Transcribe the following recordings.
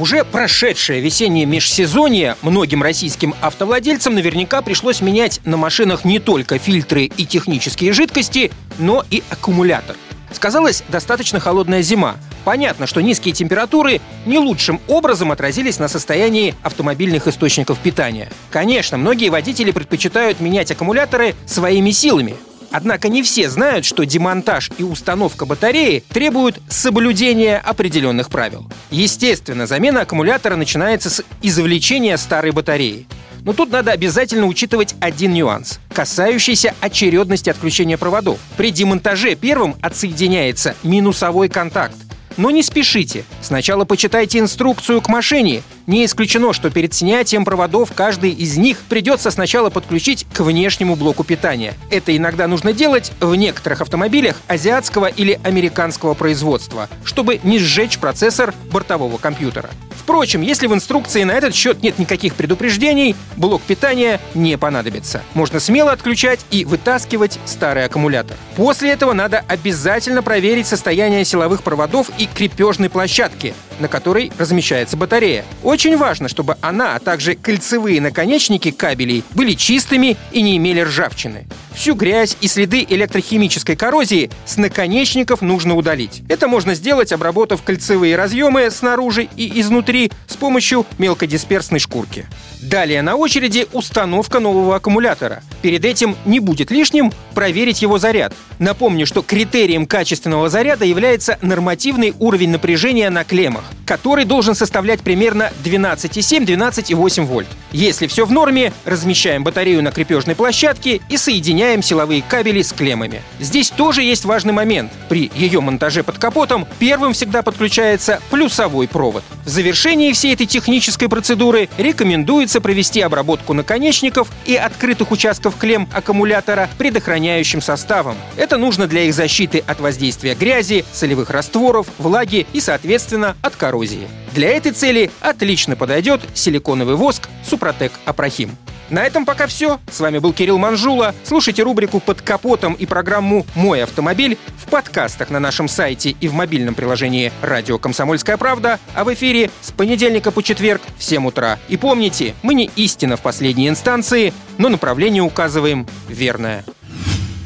Уже прошедшее весеннее межсезонье многим российским автовладельцам наверняка пришлось менять на машинах не только фильтры и технические жидкости, но и аккумулятор. Сказалась достаточно холодная зима. Понятно, что низкие температуры не лучшим образом отразились на состоянии автомобильных источников питания. Конечно, многие водители предпочитают менять аккумуляторы своими силами, Однако не все знают, что демонтаж и установка батареи требуют соблюдения определенных правил. Естественно, замена аккумулятора начинается с извлечения старой батареи. Но тут надо обязательно учитывать один нюанс, касающийся очередности отключения проводов. При демонтаже первым отсоединяется минусовой контакт. Но не спешите. Сначала почитайте инструкцию к машине. Не исключено, что перед снятием проводов каждый из них придется сначала подключить к внешнему блоку питания. Это иногда нужно делать в некоторых автомобилях азиатского или американского производства, чтобы не сжечь процессор бортового компьютера. Впрочем, если в инструкции на этот счет нет никаких предупреждений, блок питания не понадобится. Можно смело отключать и вытаскивать старый аккумулятор. После этого надо обязательно проверить состояние силовых проводов и крепежной площадки, на которой размещается батарея. Очень важно, чтобы она, а также кольцевые наконечники кабелей были чистыми и не имели ржавчины. Всю грязь и следы электрохимической коррозии с наконечников нужно удалить. Это можно сделать, обработав кольцевые разъемы снаружи и изнутри с помощью мелкодисперсной шкурки. Далее на очереди установка нового аккумулятора. Перед этим не будет лишним проверить его заряд. Напомню, что критерием качественного заряда является нормативный уровень напряжения на клеммах, который должен составлять примерно 12,7-12,8 вольт. Если все в норме, размещаем батарею на крепежной площадке и соединяем силовые кабели с клеммами. Здесь тоже есть важный момент. При ее монтаже под капотом первым всегда подключается плюсовой провод. В завершении всей этой технической процедуры рекомендуется провести обработку наконечников и открытых участков клемм аккумулятора предохраняющим составом. Это нужно для их защиты от воздействия грязи, солевых растворов, влаги и, соответственно, от коррозии. Для этой цели отлично подойдет силиконовый воск Супротек Апрахим. На этом пока все. С вами был Кирилл Манжула. Слушайте рубрику «Под капотом» и программу «Мой автомобиль» в подкастах на нашем сайте и в мобильном приложении «Радио Комсомольская правда», а в эфире с понедельника по четверг в 7 утра. И помните, мы не истина в последней инстанции, но направление указываем верное.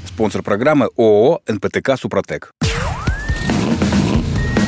Спонсор программы ООО «НПТК Супротек».